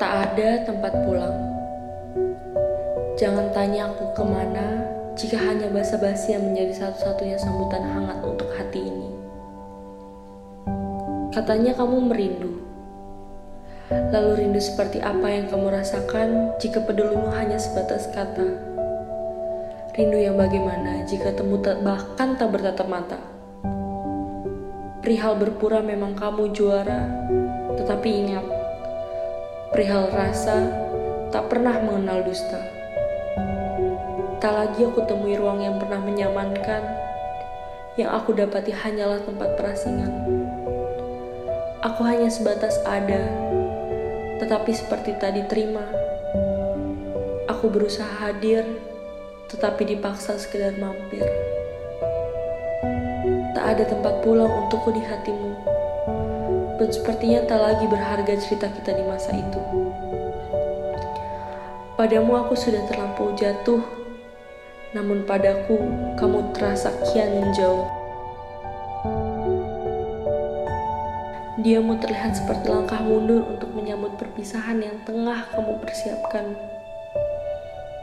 Tak ada tempat pulang. Jangan tanya aku ke mana jika hanya basa-basi yang menjadi satu-satunya sambutan hangat untuk hati ini. Katanya kamu merindu. Lalu rindu seperti apa yang kamu rasakan jika pedulimu hanya sebatas kata? Rindu yang bagaimana jika temu tak, bahkan tak bertatap mata? Perihal berpura memang kamu juara, tetapi ingat, perihal rasa tak pernah mengenal dusta. Tak lagi aku temui ruang yang pernah menyamankan, yang aku dapati hanyalah tempat perasingan. Aku hanya sebatas ada, tetapi seperti tadi terima. Aku berusaha hadir, tetapi dipaksa sekedar mampir. Tak ada tempat pulang untukku di hatimu. Dan sepertinya tak lagi berharga cerita kita di masa itu. Padamu aku sudah terlampau jatuh, namun padaku kamu terasa kian menjauh. Diamu terlihat seperti langkah mundur untuk menyambut perpisahan yang tengah kamu persiapkan.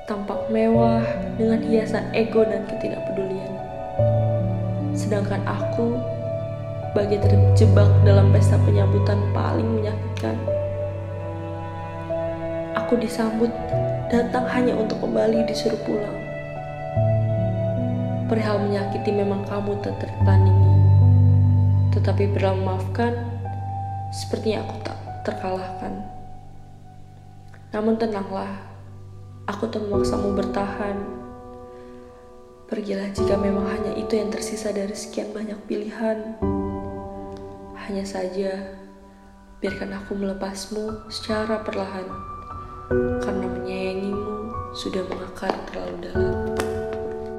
Tampak mewah dengan hiasan ego dan ketidakpedulian. Sedangkan aku bagai terjebak dalam pesta penyambutan paling menyakitkan. Aku disambut datang hanya untuk kembali disuruh pulang. Perihal menyakiti memang kamu tak tertandingi. Tetapi bila memaafkan, sepertinya aku tak terkalahkan. Namun tenanglah, aku tak memaksamu bertahan Pergilah jika memang hanya itu yang tersisa dari sekian banyak pilihan. Hanya saja, biarkan aku melepasmu secara perlahan, karena menyayangimu sudah mengakar terlalu dalam.